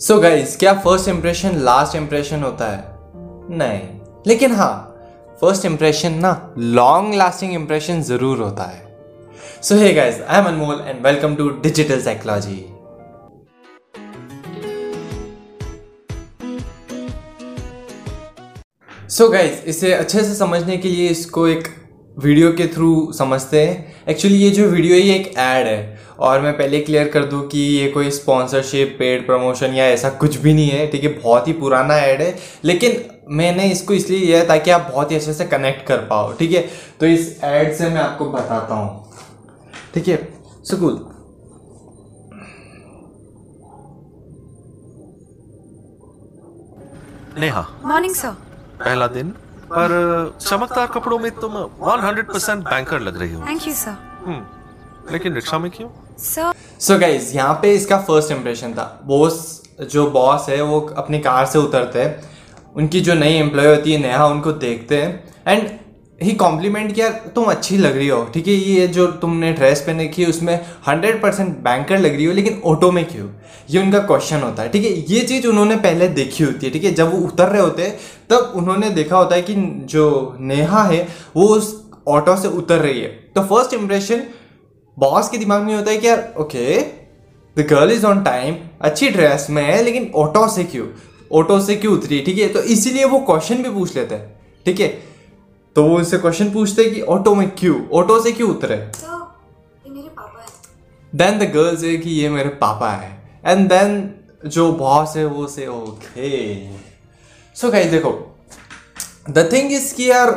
सो guys क्या first impression last impression होता है? नहीं। लेकिन हाँ फ़र्स्ट इंप्रेशन ना लॉन्ग लास्टिंग इंप्रेशन ज़रूर होता है। So hey guys I am Anmol and welcome to digital psychology so guys इसे अच्छे से समझने के लिए इसको एक वीडियो के थ्रू समझते हैं। एक्चुअली ये जो वीडियो है ये एक ऐड है। और मैं पहले क्लियर कर दूँ कि ये कोई स्पॉन्सरशिप पेड प्रमोशन या ऐसा कुछ भी नहीं है ठीक है? बहुत ही पुराना ऐड है। लेकिन मैंने इसको इसलिए लिया है ताकि आप बहुत ही अच्छे से कनेक्ट कर पाओ ठीक है? तो इस ऐड से मैं आपको बताता हूँ ठीक है? सुकूल। नेहा। मॉर्निंग सर पहला दिन पर चमकदार कपड़ों में तुम 100% बैंकर लग रही हो। थैंक यू सर हम्म, लेकिन रिक्शा में क्यों? सर सो गाइज़ यहाँ पे इसका फ़र्स्ट इम्प्रेशन था। बॉस जो बॉस है वो अपनी कार से उतरते हैं। उनकी जो नई एम्प्लॉय होती है नेहा उनको देखते हैं। एंड ही कॉम्प्लीमेंट किया, तुम अच्छी लग रही हो, ठीक है? ये जो तुमने ड्रेस पहन रखी है उसमें हंड्रेड परसेंट बैंकर लग रही हो, लेकिन ऑटो में क्यों? ये उनका क्वेश्चन होता है, ठीक है? ये चीज़ उन्होंने पहले देखी होती है, ठीक है? जब वो उतर रहे होते, तब उन्होंने देखा होता है कि जो नेहा है, वो उस ऑटो से उतर रही है। तो फ़र्स्ट इंप्रेशन बॉस के दिमाग में होता है कि यार okay the girl is on time अच्छी ड्रेस में है, लेकिन ऑटो से क्यों? ऑटो से क्यों उतरी ठीक है? तो इसीलिए वो क्वेश्चन भी पूछ लेते हैं, ठीक है? तो वो उससे क्वेश्चन पूछते हैं कि ऑटो में क्यों? ऑटो से क्यों उतरे? सर ये मेरे पापा है। देन द गर्ल से कि ये मेरे पापा है। एंड देन जो बॉस है वो से ओके सो गाइस देखो द थिंग इज़ कि यार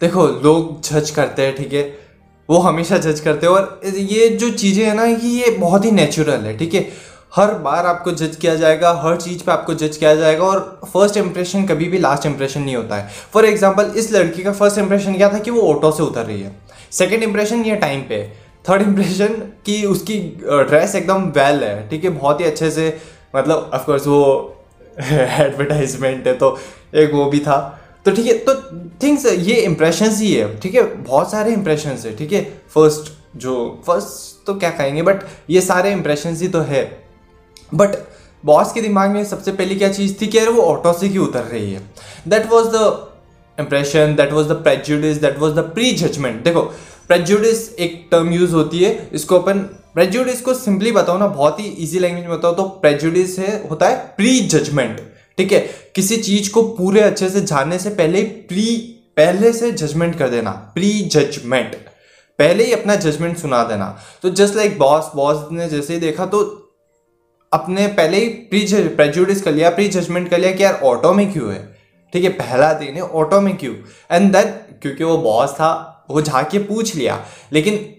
देखो लोग जज करते हैं ठीक है? थीके? वो हमेशा जज करते हैं और ये जो चीज़ें हैं ना कि ये बहुत ही नेचुरल है ठीक है? हर बार आपको जज किया जाएगा, हर चीज़ पे आपको जज किया जाएगा और फ़र्स्ट इंप्रेशन कभी भी लास्ट इंप्रेशन नहीं होता है। फॉर एग्ज़ाम्पल इस लड़की का फ़र्स्ट इंप्रेशन क्या था कि वो ऑटो से उतर रही है। सेकेंड इंप्रेशन ये टाइम पे थर्ड इंप्रेशन कि उसकी ड्रेस एकदम वेल है, ठीक है, बहुत ही अच्छे से मतलब ऑफकोर्स वो एडवर्टाइजमेंट है तो एक वो भी था। तो ठीक है तो थिंग्स ये इंप्रेशन ही है, ठीक है, बहुत सारे इंप्रेशन है, ठीक है। फ़र्स्ट जो फ़र्स्ट तो क्या कहेंगे बट ये सारे इंप्रेशन ही तो है। बट बॉस के दिमाग में सबसे पहली क्या चीज़ थी कि यार वो ऑटो से क्यों उतर रही है। That was the impression that was the prejudice that was the pre judgement देखो प्रेजुडिस एक टर्म यूज़ होती है, इसको अपन प्रेजुडिस को सिंपली बताओ ना, बहुत ही इजी लैंग्वेज में बताओ तो प्रेजुडिस है, होता है प्री जजमेंट ठीक है? किसी चीज़ को पूरे अच्छे से जानने से पहले प्री पहले से जजमेंट कर देना प्री जजमेंट पहले ही अपना जजमेंट सुना देना। तो जस्ट लाइक बॉस बॉस ने जैसे ही देखा तो अपने पहले ही प्री प्रेजुडिस कर लिया प्री जजमेंट कर लिया कि यार ऑटो में क्यों है? ठीक है, पहला दिन है ऑटो में क्यों? एंड देन क्योंकि वो बॉस था, वो जाके पूछ लिया। लेकिन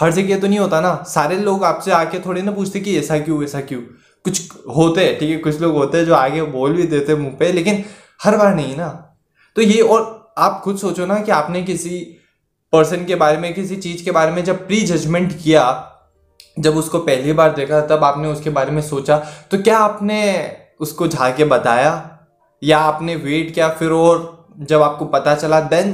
हर जगह तो नहीं होता ना। सारे लोग आपसे आके थोड़ी ना पूछते कि ऐसा क्यों ऐसा क्यों? कुछ होते हैं ठीक है, कुछ लोग होते हैं जो आगे बोल भी देते मुँह पे, लेकिन हर बार नहीं ना। तो ये और आप खुद सोचो ना कि आपने किसी पर्सन के बारे में, किसी चीज़ के बारे में जब प्री जजमेंट किया जब उसको पहली बार देखा तब आपने उसके बारे में सोचा तो क्या आपने उसको जाके बताया? या आपने वेट किया फिर और जब आपको पता चला देन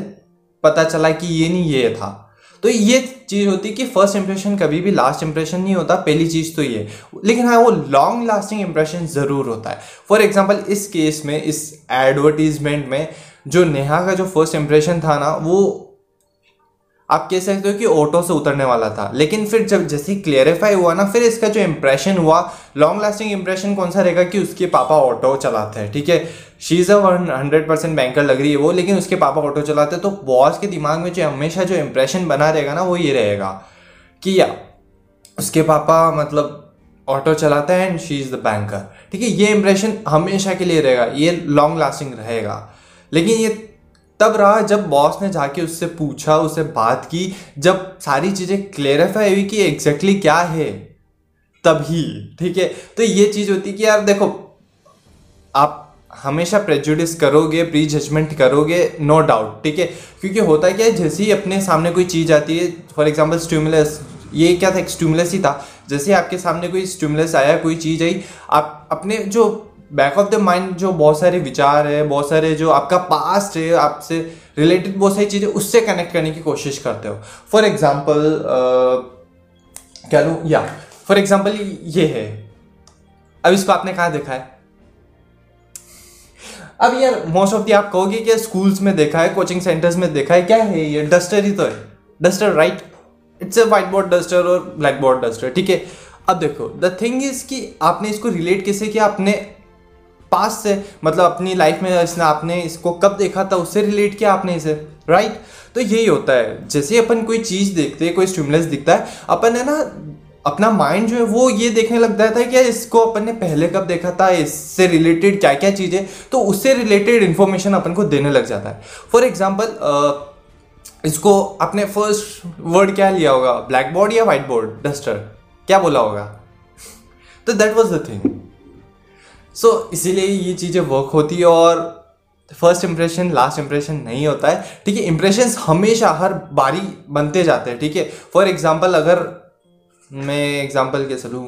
पता चला कि ये नहीं, ये था? तो ये चीज़ होती है कि फ़र्स्ट इंप्रेशन कभी भी लास्ट इंप्रेशन नहीं होता, पहली चीज़ तो ये। लेकिन हाँ वो लॉन्ग लास्टिंग इंप्रेशन ज़रूर होता है। फॉर एग्ज़ाम्पल इस केस में, इस एडवर्टीजमेंट में, जो नेहा का जो फ़र्स्ट इंप्रेशन था ना, वो आप कह सकते हो कि ऑटो से उतरने वाला था। लेकिन फिर जब जैसे ही क्लियरिफाई हुआ ना, फिर इसका जो इंप्रेशन हुआ लॉन्ग लास्टिंग इंप्रेशन कौन सा रहेगा कि उसके पापा ऑटो चलाते हैं, ठीक है? She is a hundred percent banker लग रही है वो, लेकिन उसके पापा ऑटो चलाते हैं तो बॉस के दिमाग में जो हमेशा जो इंप्रेशन बना रहेगा ना, वो ये रहेगा कि या, उसके पापा मतलब ऑटो चलाता है and she is the banker ठीक है? ये इंप्रेशन हमेशा के लिए रहेगा, ये लॉन्ग लास्टिंग रहेगा। लेकिन ये तब रहा जब बॉस ने जाके उससे पूछा उससे बात की, जब सारी चीज़ें क्लेरिफाई हुई कि एग्जैक्टली क्या है, तभी, ठीक है? तो ये चीज़ होती है कि यार देखो, आप हमेशा प्रेजुडिस करोगे प्री जजमेंट करोगे नो डाउट ठीक है? क्योंकि होता क्या है, जैसे ही अपने सामने कोई चीज़ आती है फॉर एग्ज़ाम्पल स्ट्यूमुलस ये क्या था, एक स्ट्यूमुलस ही था। जैसे आपके सामने कोई स्ट्यूमुलस आया, कोई चीज़ आई, आप अपने जो बैक ऑफ़ द माइंड जो बहुत सारे विचार है, बहुत सारे जो आपका पास्ट है, आपसे रिलेटेड बहुत सारी चीज़ें, उससे कनेक्ट करने की कोशिश करते हो। फॉर एग्ज़ाम्पल क्या लूँ? या फॉर एग्ज़ाम्पल ये है। अब इसको आपने कहा देखा है? अब यार मोस्ट ऑफ़ दी आप कहोगे कि स्कूल्स में देखा है कोचिंग सेंटर्स में देखा है, क्या है ये? डस्टर ही तो है। Duster right it's a whiteboard duster और ब्लैक बोर्ड डस्टर ठीक है? अब देखो द थिंग इज़ कि आपने इसको रिलेट कैसे किया? अपने पास से मतलब अपनी लाइफ में इसने आपने इसको कब देखा था, उससे रिलेट किया आपने इसे राइट तो यही होता है, जैसे अपन कोई चीज़ देखते हैं, कोई स्टिमुलस दिखता है, अपन है ना, अपना माइंड जो है वो ये देखने लग जाता है कि इसको अपन ने पहले कब देखा था, इससे रिलेटेड क्या क्या चीज़ें तो उससे रिलेटेड इन्फॉर्मेशन अपन को देने लग जाता है। फॉर एग्ज़ाम्पल इसको आपने फ़र्स्ट वर्ड क्या लिया होगा ब्लैक बोर्ड या व्हाइट बोर्ड डस्टर क्या बोला होगा? तो that was the thing so so, इसीलिए ये चीज़ें वर्क होती है और फ़र्स्ट इंप्रेशन लास्ट इंप्रेशन नहीं होता है। ठीक है इंप्रेशन हमेशा हर बारी बनते जाते हैं ठीक है? फॉर एग्ज़ाम्पल अगर मैं एग्ज़ाम्पल कैसे लूँ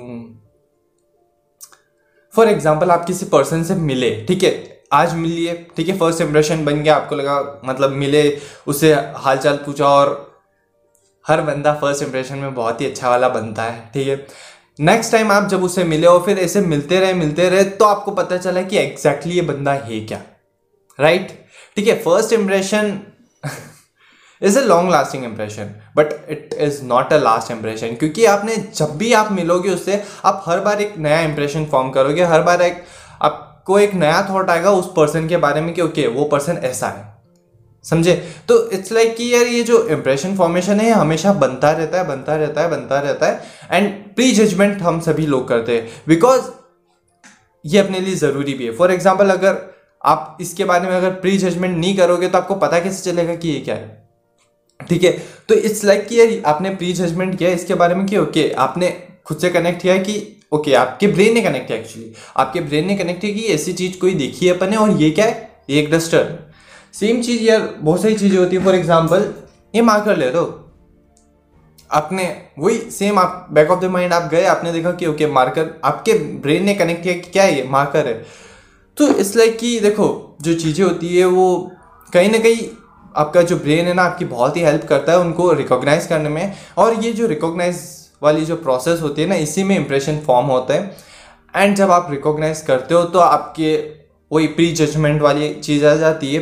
फॉर एग्ज़ाम्पल आप किसी पर्सन से मिले ठीक है? आज मिलिए ठीक है? फ़र्स्ट इंप्रेशन बन गया आपको लगा मतलब मिले उससे हालचाल पूछा और हर बंदा फ़र्स्ट इंप्रेशन में बहुत ही अच्छा वाला बनता है ठीक है? नेक्स्ट टाइम आप जब उसे मिले और फिर ऐसे मिलते रहे मिलते रहे तो आपको पता चला कि एग्जैक्टली exactly ये बंदा है क्या? राइट ठीक है first impression is a long lasting impression but it is not a last impression क्योंकि आपने जब भी आप मिलोगे उससे आप हर बार एक नया इंप्रेशन फॉर्म करोगे हर बार एक आपको एक नया थॉट आएगा उस पर्सन के बारे में कि ओके okay, वो पर्सन ऐसा है। समझे? तो इट्स लाइक like कि यार ये जो इंप्रेशन फॉर्मेशन है हमेशा बनता रहता है बनता रहता है बनता रहता है। एंड प्री जजमेंट हम सभी लोग करते हैं। बिकॉज़ ये अपने लिए ज़रूरी भी है। फॉर एग्ज़ाम्पल अगर आप इसके बारे में अगर प्री जजमेंट नहीं करोगे तो आपको पता कैसे चलेगा कि ये क्या है? ठीक है? तो इट्स लाइक like कि यार आपने प्री जजमेंट किया इसके बारे में कि ओके okay, आपने खुद से कनेक्ट किया कि ओके okay, आपके ब्रेन ने कनेक्ट किया एक्चुअली आपके ब्रेन ने कनेक्ट किया कि ऐसी चीज़ कोई देखी है अपन और ये क्या है? एक डस्टर सेम चीज़ यार, बहुत सारी चीज़ें होती है। फॉर एग्ज़ाम्पल ये मार्कर ले दो आपने वही सेम आप बैक ऑफ़ द माइंड आप गए, आपने देखा कि ओके मार्कर आपके ब्रेन ने कनेक्ट किया कि क्या है ये मार्कर है। तो इस लाइक कि देखो, जो चीज़ें होती है, वो कहीं ना कहीं आपका जो ब्रेन है ना, आपकी बहुत ही हेल्प करता है उनको रिकॉग्नाइज करने में। और ये जो रिकॉग्नाइज वाली जो प्रोसेस होती है ना, इसी में इंप्रेशन फॉर्म होता है। एंड जब आप रिकॉग्नाइज करते हो तो आपके वही प्री जजमेंट वाली चीज़ आ जाती है।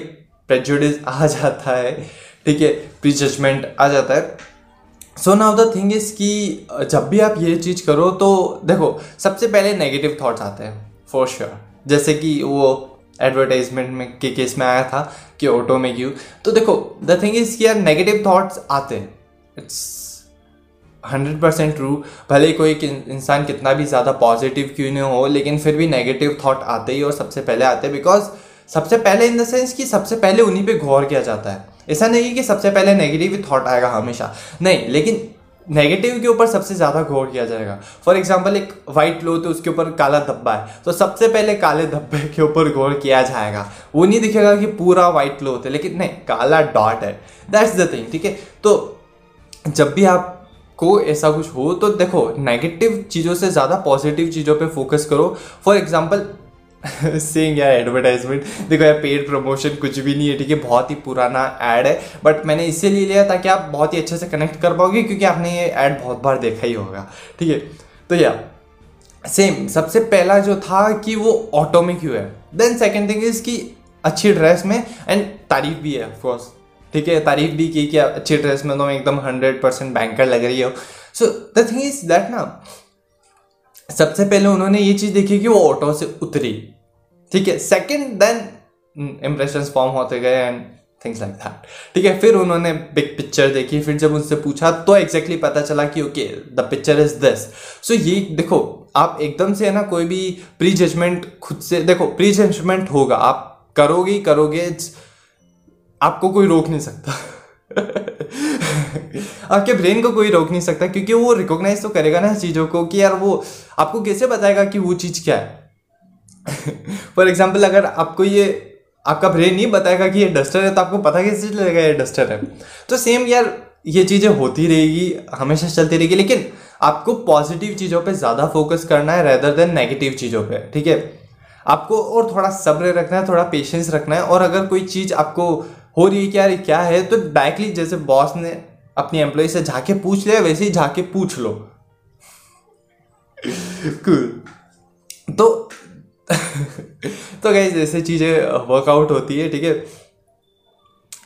प्रेजुडिस आ जाता है। ठीक है? प्री जजमेंट आ जाता है। So now the thing is कि जब भी आप ये चीज़ करो तो देखो, सबसे पहले नेगेटिव थॉट्स आते हैं फॉर श्योर जैसे कि वो एडवर्टाइजमेंट में के केस में आया था कि ऑटो में क्यों तो देखो द थिंग इज़ कि यार नेगेटिव थॉट्स आते हैं। इट्स हंड्रेड परसेंट ट्रू भले कोई इंसान कितना भी ज़्यादा पॉजिटिव क्यों नहीं हो, लेकिन फिर भी नेगेटिव थॉट आते ही और सबसे पहले आते बिकॉज़ सबसे पहले इन द सेंस कि सबसे पहले उन्हीं पे गौर किया जाता है। ऐसा नहीं कि सबसे पहले नेगेटिव ही थॉट आएगा हमेशा। नहीं, लेकिन नेगेटिव के ऊपर सबसे ज़्यादा गौर किया जाएगा। फॉर एग्ज़ाम्पल एक वाइट लो तो उसके ऊपर काला धब्बा है तो सबसे पहले काले धब्बे के ऊपर गौर किया जाएगा। वो नहीं दिखेगा कि पूरा वाइट लो है, लेकिन नहीं, काला डॉट है। दैट्स द थिंग ठीक है? तो जब भी आप को ऐसा कुछ हो तो देखो नेगेटिव चीज़ों से ज़्यादा पॉजिटिव चीज़ों पे फोकस करो। फॉर एग्ज़ाम्पल सेइंग यार एडवर्टाइजमेंट देखो यार पेड प्रमोशन कुछ भी नहीं है, ठीक है? बहुत ही पुराना ऐड है। बट मैंने इसीलिए लिया ताकि आप बहुत ही अच्छे से कनेक्ट कर पाओगे, क्योंकि आपने ये ऐड बहुत बार देखा ही होगा, ठीक है? तो या सेम सबसे पहला जो था कि वो ऑटो में क्यों है। देन सेकेंड थिंग इज़ कि अच्छी ड्रेस में एंड तारीफ़ भी है ऑफकोर्स ठीक है? तारीफ़ भी की कि अच्छी ड्रेस में तो एकदम हंड्रेड परसेंट बैंकर लग रही हो। So the thing is that ना, सबसे पहले उन्होंने ये चीज़ देखी कि वो ऑटो से उतरी। ठीक है सेकेंड देन इंप्रेशन फॉर्म होते गए एंड थिंग्स लाइक दैट ठीक है, फिर उन्होंने बिग पिक्चर देखी, फिर जब उनसे पूछा तो एग्जैक्टली exactly पता चला कि okay the picture is this so ये देखो, आप एकदम से है ना, कोई भी प्री जजमेंट खुद से, देखो प्री जजमेंट होगा। आप करोगे करोगे आपको कोई रोक नहीं सकता। आपके ब्रेन को कोई रोक नहीं सकता, क्योंकि वो रिकॉग्नाइज तो करेगा ना चीज़ों को कि यार वो आपको कैसे बताएगा कि वो चीज़ क्या है। फॉर एग्ज़ाम्पल अगर आपको ये, आपका ब्रेन नहीं बताएगा कि ये डस्टर है तो आपको पता कैसे चलेगा ये डस्टर है। तो सेम यार, ये चीज़ें होती रहेगी, हमेशा चलती रहेगी, लेकिन आपको पॉजिटिव चीज़ों पे ज़्यादा फोकस करना है रेदर देन नेगेटिव चीज़ों पे, ठीक है? आपको और थोड़ा सब्र रखना है, थोड़ा पेशेंस रखना है, और अगर कोई चीज़ आपको हो रही है कि यार क्या है तो डायरेक्टली जैसे बॉस ने अपनी एम्प्लॉय से जाके पूछ लिया, वैसे ही जाके पूछ लो। तो तो गाइज़ जैसे चीज़ें वर्कआउट होती है, ठीक है?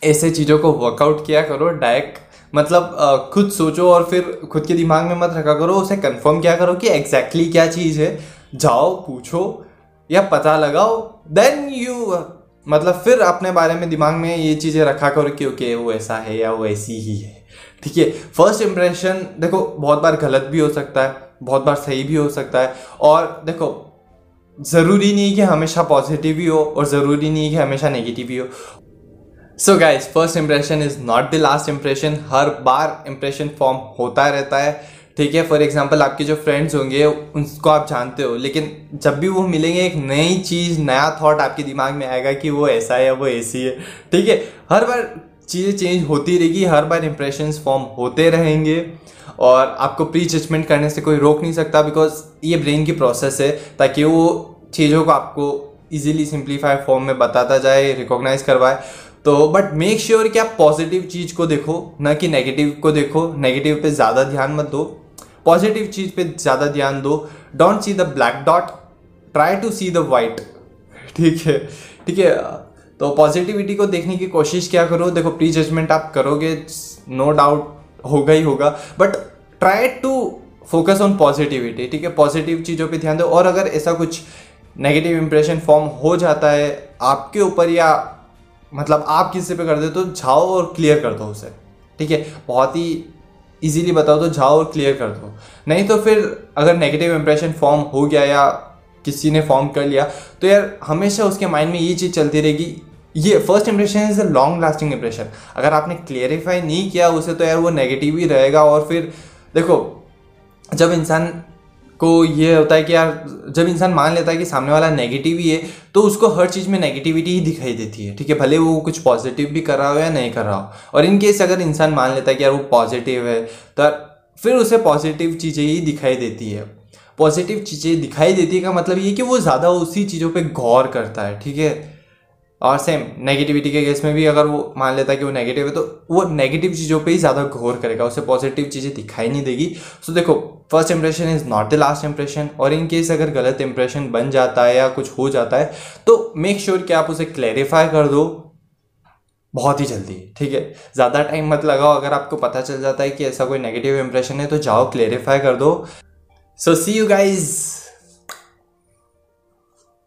ऐसे चीज़ों को वर्कआउट किया करो डायरेक्ट मतलब खुद सोचो और फिर खुद के दिमाग में मत रखा करो, उसे कंफर्म किया करो कि एग्जैक्टली exactly क्या चीज़ है। जाओ, पूछो या पता लगाओ देन यू मतलब फिर अपने बारे में दिमाग में ये चीज़ें रखा करो कि, ओके, वो ऐसा है या वो ऐसी ही है। ठीक है? फ़र्स्ट इम्प्रेशन देखो, बहुत बार गलत भी हो सकता है, बहुत बार सही भी हो सकता है और देखो ज़रूरी नहीं कि हमेशा पॉजिटिव ही हो और ज़रूरी नहीं कि हमेशा नेगेटिव ही हो। So guys first impression is not the last impression हर बार इंप्रेशन फॉर्म होता रहता है। ठीक है फॉर एग्ज़ाम्पल आपके जो फ्रेंड्स होंगे, उनको आप जानते हो, लेकिन जब भी वो मिलेंगे, एक नई चीज़, नया थॉट आपके दिमाग में आएगा कि वो ऐसा है वो ऐसी है। ठीक है, हर बार चीज़ें चेंज होती रहेगी, हर बार इंप्रेशन फॉर्म होते रहेंगे और आपको प्री जजमेंट करने से कोई रोक नहीं सकता बिकॉज़ ये ब्रेन की प्रोसेस है, ताकि वो चीज़ों को आपको इजीली सिंप्लीफाई फॉर्म में बताता जाए रिकॉग्नाइज करवाए। तो बट मेक श्योर कि आप पॉजिटिव चीज़ को देखो, ना कि नेगेटिव को देखो। नेगेटिव पे ज़्यादा ध्यान मत दो। पॉजिटिव चीज़ पे ज़्यादा ध्यान दो। Don't see the black dot try to see the white ठीक है ठीक है। तो पॉजिटिविटी को देखने की कोशिश क्या करो? देखो प्री जजमेंट आप करोगे नो डाउट होगा ही होगा but try to focus on positivity ठीक है? पॉजिटिव चीज़ों पे ध्यान दो, और अगर ऐसा कुछ नेगेटिव इंप्रेशन फॉर्म हो जाता है आपके ऊपर या मतलब आप किसी पे कर दे तो जाओ और क्लियर कर दो उसे, ठीक है? बहुत ही इजीली बताओ तो जाओ और क्लियर कर दो। नहीं तो फिर अगर नेगेटिव इंप्रेशन फॉर्म हो गया या किसी ने फॉर्म कर लिया तो यार हमेशा उसके माइंड में ये चीज़ चलती रहेगी ये first impression is a long lasting impression अगर आपने क्लियरिफाई नहीं किया उसे तो यार वो नेगेटिव ही रहेगा और फिर देखो, जब इंसान को ये होता है कि यार, जब इंसान मान लेता है कि सामने वाला नेगेटिव ही है तो उसको हर चीज़ में नेगेटिविटी ही दिखाई देती है, ठीक है? भले वो कुछ पॉजिटिव भी कर रहा हो या नहीं कर रहा हो। और इन केस अगर इंसान मान लेता है कि यार वो पॉजिटिव है तो फिर उसे पॉजिटिव चीज़ें ही दिखाई देती है। पॉजिटिव चीज़ें दिखाई देती है का मतलब ये कि वो ज़्यादा उसी चीज़ों पर गौर करता है, ठीक है? और सेम नेगेटिविटी के केस में भी अगर वो मान लेता है कि वो नेगेटिव है तो वो नेगेटिव चीज़ों पे ही ज़्यादा गौर करेगा उसे पॉजिटिव चीज़ें दिखाई नहीं देगी। सो so, देखो first impression is not the last impression और इन केस अगर गलत इंप्रेशन बन जाता है या कुछ हो जाता है तो मेक श्योर sure कि आप उसे क्लैरिफाई कर दो बहुत ही जल्दी ठीक है? ज़्यादा टाइम मत लगाओ अगर आपको पता चल जाता है कि ऐसा कोई नेगेटिव इंप्रेशन है तो जाओ क्लैरिफाई कर दो। सो सी यू गाइज़